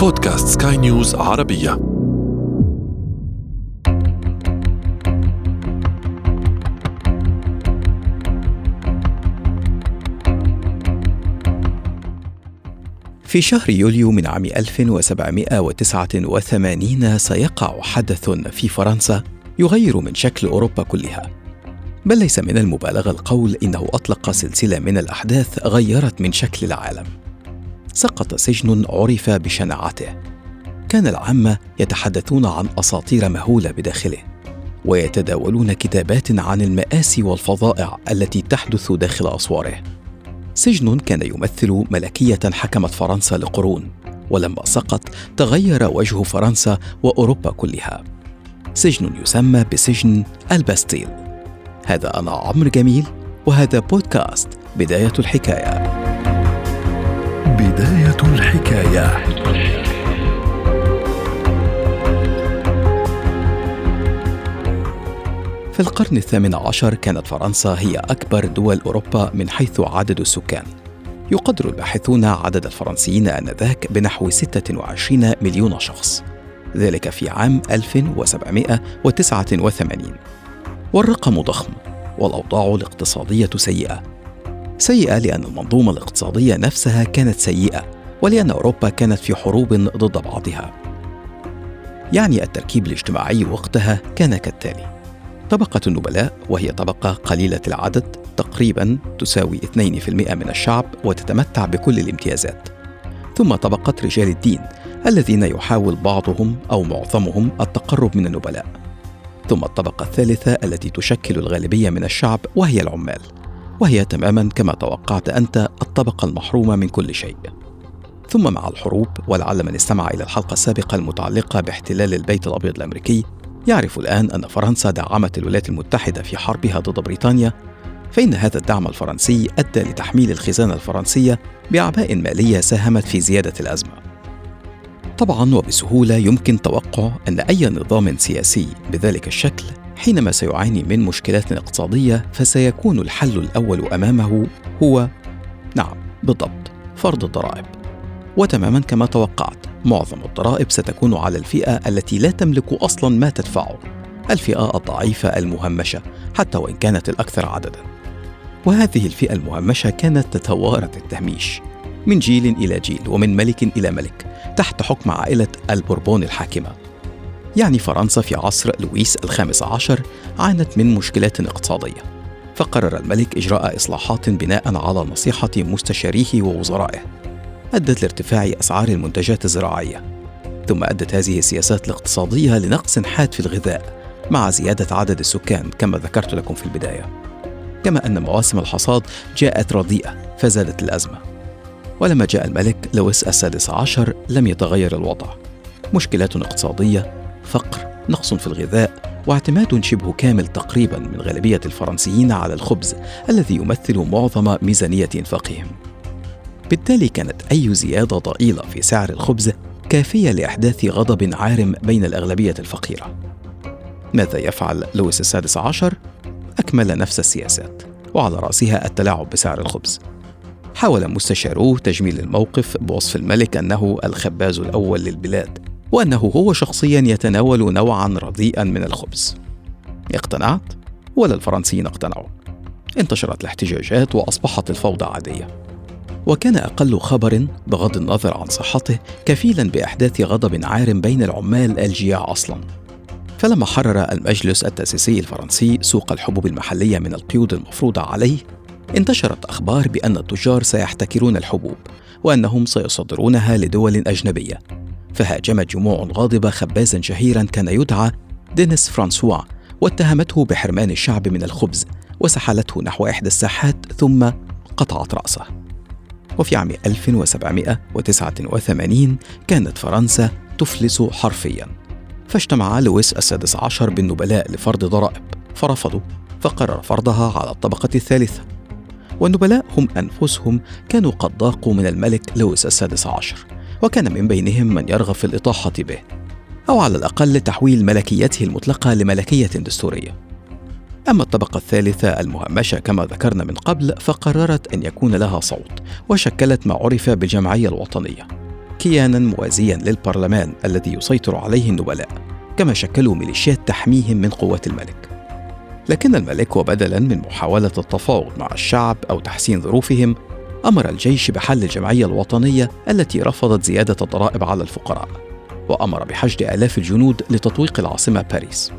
بودكاست سكاي نيوز عربية. في شهر يوليو من عام 1789 سيقع حدث في فرنسا يغير من شكل أوروبا كلها. بل ليس من المبالغة القول إنه أطلق سلسلة من الأحداث غيرت من شكل العالم. سقط سجن عرف بشناعته كان العامة يتحدثون عن أساطير مهولة بداخله ويتداولون كتابات عن المآسي والفظائع التي تحدث داخل أسواره. سجن كان يمثل ملكية حكمت فرنسا لقرون ولما سقط تغير وجه فرنسا وأوروبا كلها. سجن يسمى بسجن الباستيل. هذا أنا عمرو جميل وهذا بودكاست بداية الحكاية. بداية الحكاية. في القرن الثامن عشر كانت فرنسا هي أكبر دول أوروبا من حيث عدد السكان. يقدر الباحثون عدد الفرنسيين آنذاك بنحو 26 مليون شخص. ذلك في عام 1789 والرقم ضخم والأوضاع الاقتصادية سيئة. سيئة لأن المنظومة الاقتصادية نفسها كانت سيئة ولأن أوروبا كانت في حروب ضد بعضها. يعني التركيب الاجتماعي وقتها كان كالتالي. طبقة النبلاء وهي طبقة قليلة العدد تقريبا تساوي 2% من الشعب وتتمتع بكل الامتيازات. ثم طبقة رجال الدين الذين يحاول بعضهم أو معظمهم التقرب من النبلاء. ثم الطبقة الثالثة التي تشكل الغالبية من الشعب وهي العمال. وهي تماما كما توقعت أنت الطبقة المحرومة من كل شيء ثم مع الحروب ولعل من استمع إلى الحلقة السابقة المتعلقة باحتلال البيت الأبيض الأمريكي يعرف الآن أن فرنسا دعمت الولايات المتحدة في حربها ضد بريطانيا فإن هذا الدعم الفرنسي أدى لتحميل الخزانة الفرنسية بأعباء مالية ساهمت في زيادة الأزمة. طبعا وبسهولة يمكن توقع أن أي نظام سياسي بذلك الشكل حينما سيعاني من مشكلات اقتصادية فسيكون الحل الأول أمامه هو نعم بالضبط فرض الضرائب. وتماما كما توقعت معظم الضرائب ستكون على الفئة التي لا تملك أصلا ما تدفعه الفئة الضعيفة المهمشة حتى وإن كانت الأكثر عددا وهذه الفئة المهمشة كانت تتوارث التهميش من جيل إلى جيل ومن ملك إلى ملك تحت حكم عائلة البوربون الحاكمة يعني فرنسا في عصر لويس الخامس عشر عانت من مشكلات اقتصادية. فقرر الملك إجراء إصلاحات بناء على نصيحة مستشاريه ووزرائه. أدت لارتفاع أسعار المنتجات الزراعية. ثم أدت هذه السياسات الاقتصادية لنقص حاد في الغذاء مع زيادة عدد السكان كما ذكرت لكم في البداية. كما أن مواسم الحصاد جاءت رديئة فزادت الأزمة. ولما جاء الملك لويس السادس عشر لم يتغير الوضع. مشكلات اقتصادية فقر نقص في الغذاء واعتماد شبه كامل تقريبا من غالبية الفرنسيين على الخبز الذي يمثل معظم ميزانية إنفاقهم بالتالي كانت أي زيادة ضئيلة في سعر الخبز كافية لإحداث غضب عارم بين الأغلبية الفقيرة. ماذا يفعل لويس السادس عشر؟ أكمل نفس السياسات وعلى رأسها التلاعب بسعر الخبز. حاول مستشاروه تجميل الموقف بوصف الملك أنه الخباز الأول للبلاد. وأنه هو شخصيا يتناول نوعا رديئا من الخبز اقتنعت؟ ولا الفرنسيين اقتنعوا؟ انتشرت الاحتجاجات وأصبحت الفوضى عادية وكان أقل خبر بغض النظر عن صحته كفيلا بإحداث غضب عارم بين العمال الجياع أصلا فلما حرر المجلس التأسيسي الفرنسي سوق الحبوب المحلية من القيود المفروضة عليه انتشرت أخبار بأن التجار سيحتكرون الحبوب وأنهم سيصدرونها لدول أجنبية فهاجمت جموع غاضبة خبازا شهيرا كان يدعى دينيس فرانسوا واتهمته بحرمان الشعب من الخبز وسحلته نحو إحدى الساحات ثم قطعت رأسه. وفي عام 1789 كانت فرنسا تفلس حرفيا. فاجتمع لويس السادس عشر بالنبلاء لفرض ضرائب فرفضوا فقرر فرضها على الطبقة الثالثة. والنبلاء هم أنفسهم كانوا قد ضاقوا من الملك لويس السادس عشر. وكان من بينهم من يرغب في الإطاحة به أو على الأقل تحويل ملكيته المطلقة لملكية دستورية. أما الطبقة الثالثة المهمشة كما ذكرنا من قبل فقررت أن يكون لها صوت وشكلت ما عرف بالجمعية الوطنية كيانا موازيا للبرلمان الذي يسيطر عليه النبلاء كما شكلوا ميليشيات تحميهم من قوات الملك. لكن الملك وبدلا من محاولة التفاوض مع الشعب أو تحسين ظروفهم أمر الجيش بحل الجمعية الوطنية التي رفضت زيادة الضرائب على الفقراء وأمر بحشد آلاف الجنود لتطويق العاصمة باريس.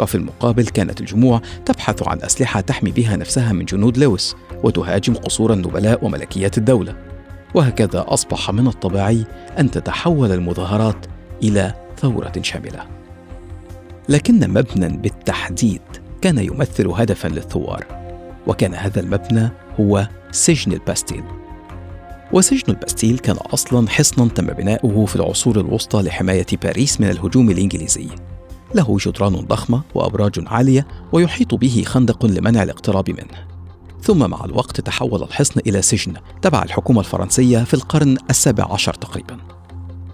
وفي المقابل كانت الجموع تبحث عن أسلحة تحمي بها نفسها من جنود لويس وتهاجم قصور النبلاء وملكيات الدولة. وهكذا أصبح من الطبيعي أن تتحول المظاهرات إلى ثورة شاملة. لكن مبنى بالتحديد كان يمثل هدفا للثوار وكان هذا المبنى هو سجن الباستيل. وسجن الباستيل كان أصلا حصنا تم بناؤه في العصور الوسطى لحماية باريس من الهجوم الإنجليزي. له جدران ضخمة وأبراج عالية ويحيط به خندق لمنع الاقتراب منه. ثم مع الوقت تحول الحصن إلى سجن تبع الحكومة الفرنسية في القرن السابع عشر تقريبا.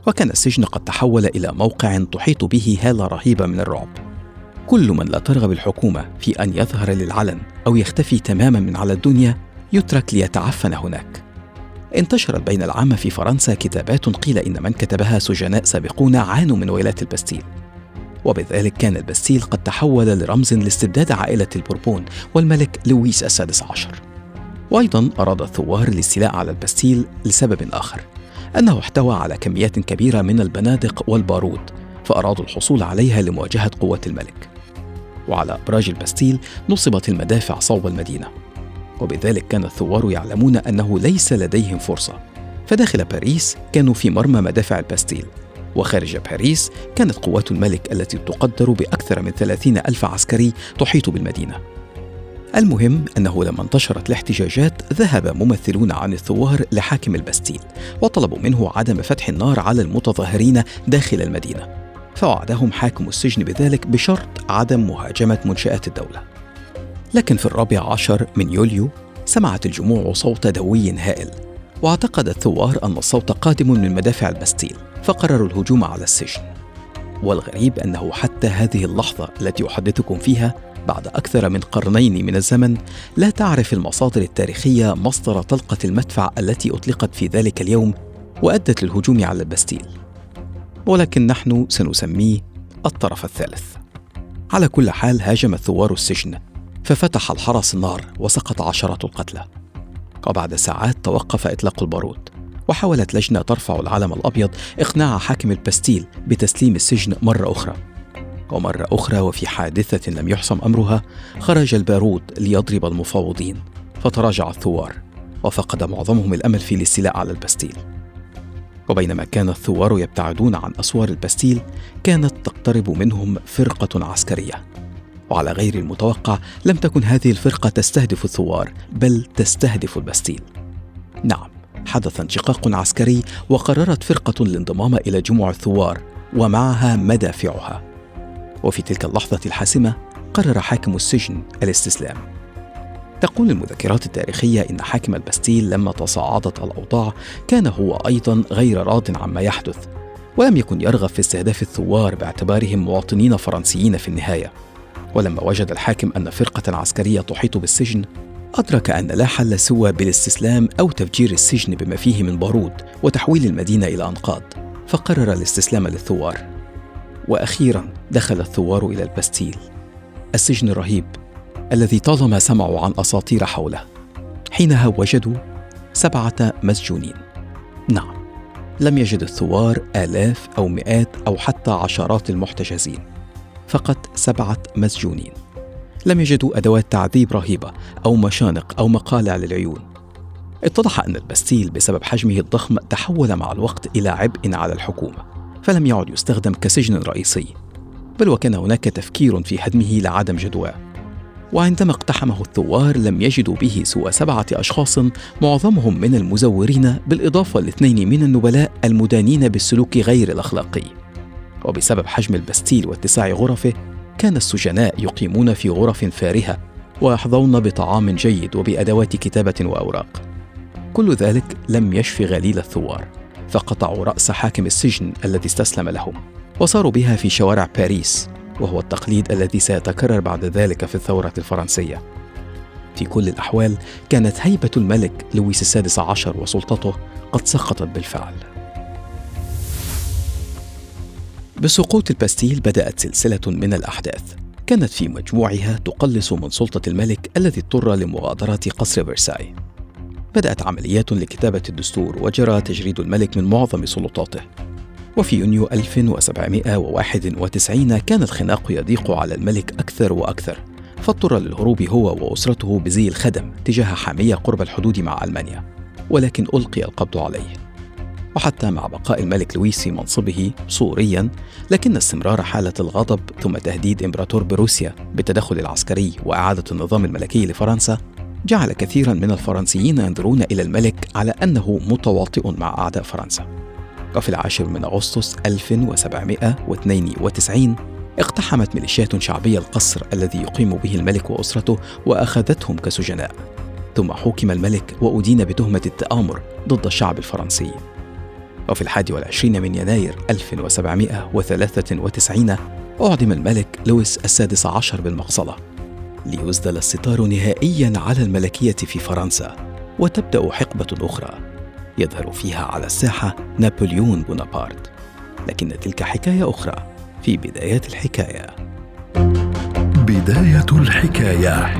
وكان السجن قد تحول إلى موقع تحيط به هالة رهيبة من الرعب. كل من لا ترغب الحكومة في أن يظهر للعلن أو يختفي تماما من على الدنيا يترك ليتعفن هناك. انتشرت بين العامة في فرنسا كتابات قيل إن من كتبها سجناء سابقون عانوا من ويلات البستيل وبذلك كان البستيل قد تحول لرمز لاستبداد عائلة البوربون والملك لويس السادس عشر. وأيضا أراد الثوار الاستيلاء على البستيل لسبب آخر أنه احتوى على كميات كبيرة من البنادق والبارود فأرادوا الحصول عليها لمواجهة قوة الملك. وعلى أبراج البستيل نصبت المدافع صوب المدينة. وبذلك كان الثوار يعلمون أنه ليس لديهم فرصة. فداخل باريس كانوا في مرمى مدافع الباستيل. وخارج باريس كانت قوات الملك التي تقدر بأكثر من ثلاثين ألف عسكري تحيط بالمدينة. المهم أنه لما انتشرت الاحتجاجات ذهب ممثلون عن الثوار لحاكم البستيل وطلبوا منه عدم فتح النار على المتظاهرين داخل المدينة. فوعدهم حاكم السجن بذلك بشرط عدم مهاجمة منشآت الدولة. لكن في الرابع عشر من يوليو سمعت الجموع صوت دوي هائل واعتقد الثوار أن الصوت قادم من مدافع البستيل فقرروا الهجوم على السجن. والغريب أنه حتى هذه اللحظة التي أحدثكم فيها بعد أكثر من قرنين من الزمن لا تعرف المصادر التاريخية مصدر طلقة المدفع التي أطلقت في ذلك اليوم وأدت للهجوم على البستيل ولكن نحن سنسميه الطرف الثالث. على كل حال هاجم الثوار السجن ففتح الحرس النار وسقط عشرات القتلى. وبعد ساعات توقف إطلاق البارود وحاولت لجنة ترفع العلم الأبيض إقناع حاكم البستيل بتسليم السجن مرة أخرى. ومرة أخرى وفي حادثة لم يحسم أمرها خرج البارود ليضرب المفاوضين فتراجع الثوار وفقد معظمهم الأمل في الاستيلاء على البستيل وبينما كان الثوار يبتعدون عن أسوار البستيل كانت تقترب منهم فرقة عسكرية. وعلى غير المتوقع لم تكن هذه الفرقة تستهدف الثوار بل تستهدف البستيل نعم حدث انشقاق عسكري وقررت فرقة الانضمام إلى جموع الثوار ومعها مدافعها. وفي تلك اللحظة الحاسمة قرر حاكم السجن الاستسلام. تقول المذكرات التاريخية إن حاكم البستيل لما تصاعدت الأوضاع كان هو أيضا غير راض عما يحدث ولم يكن يرغب في استهداف الثوار باعتبارهم مواطنين فرنسيين في النهاية. ولما وجد الحاكم أن فرقة عسكرية تحيط بالسجن أدرك أن لا حل سوى بالاستسلام أو تفجير السجن بما فيه من بارود وتحويل المدينة إلى أنقاض فقرر الاستسلام للثوار. وأخيرا دخل الثوار إلى البستيل السجن الرهيب الذي طالما سمعوا عن أساطير حوله. حينها وجدوا سبعة مسجونين. نعم لم يجد الثوار آلاف أو مئات أو حتى عشرات المحتجزين. فقط سبعة مسجونين. لم يجدوا أدوات تعذيب رهيبة أو مشانق أو مقالع للعيون. اتضح أن البستيل بسبب حجمه الضخم تحول مع الوقت إلى عبء على الحكومة فلم يعد يستخدم كسجن رئيسي. بل وكان هناك تفكير في هدمه لعدم جدواه وعندما اقتحمه الثوار لم يجدوا به سوى سبعة أشخاص معظمهم من المزورين بالإضافة لاثنين من النبلاء المدانين بالسلوك غير الأخلاقي. وبسبب حجم البستيل واتساع غرفه كان السجناء يقيمون في غرف فارهة ويحظون بطعام جيد وبأدوات كتابة وأوراق. كل ذلك لم يشف غليل الثوار فقطعوا رأس حاكم السجن الذي استسلم لهم وساروا بها في شوارع باريس وهو التقليد الذي سيتكرر بعد ذلك في الثورة الفرنسية. في كل الأحوال كانت هيبة الملك لويس السادس عشر وسلطته قد سقطت بالفعل. بسقوط الباستيل بدأت سلسلة من الأحداث. كانت في مجموعها تقلص من سلطة الملك الذي اضطر لمغادرة قصر فرساي بدأت عمليات لكتابة الدستور وجرى تجريد الملك من معظم سلطاته. وفي يونيو 1791 كان الخناق يضيق على الملك أكثر وأكثر فاضطر للهروب هو وأسرته بزي الخدم تجاه حامية قرب الحدود مع ألمانيا ولكن ألقي القبض عليه. وحتى مع بقاء الملك لويس في منصبه صوريا لكن استمرار حالة الغضب ثم تهديد إمبراطور بروسيا بالتدخل العسكري وإعادة النظام الملكي لفرنسا جعل كثيرا من الفرنسيين ينظرون إلى الملك على أنه متواطئ مع أعداء فرنسا. وفي العاشر من أغسطس 1792 اقتحمت ميليشيات شعبية القصر الذي يقيم به الملك وأسرته وأخذتهم كسجناء. ثم حكم الملك وأدين بتهمة التآمر ضد الشعب الفرنسي. وفي الحادي والعشرين من يناير 1793 أعدم الملك لويس السادس عشر بالمقصلة ليسدل الستار نهائيا على الملكية في فرنسا وتبدأ حقبة أخرى يظهر فيها على الساحة نابليون بونابرت. لكن تلك حكاية أخرى في بدايات الحكاية. بداية الحكاية.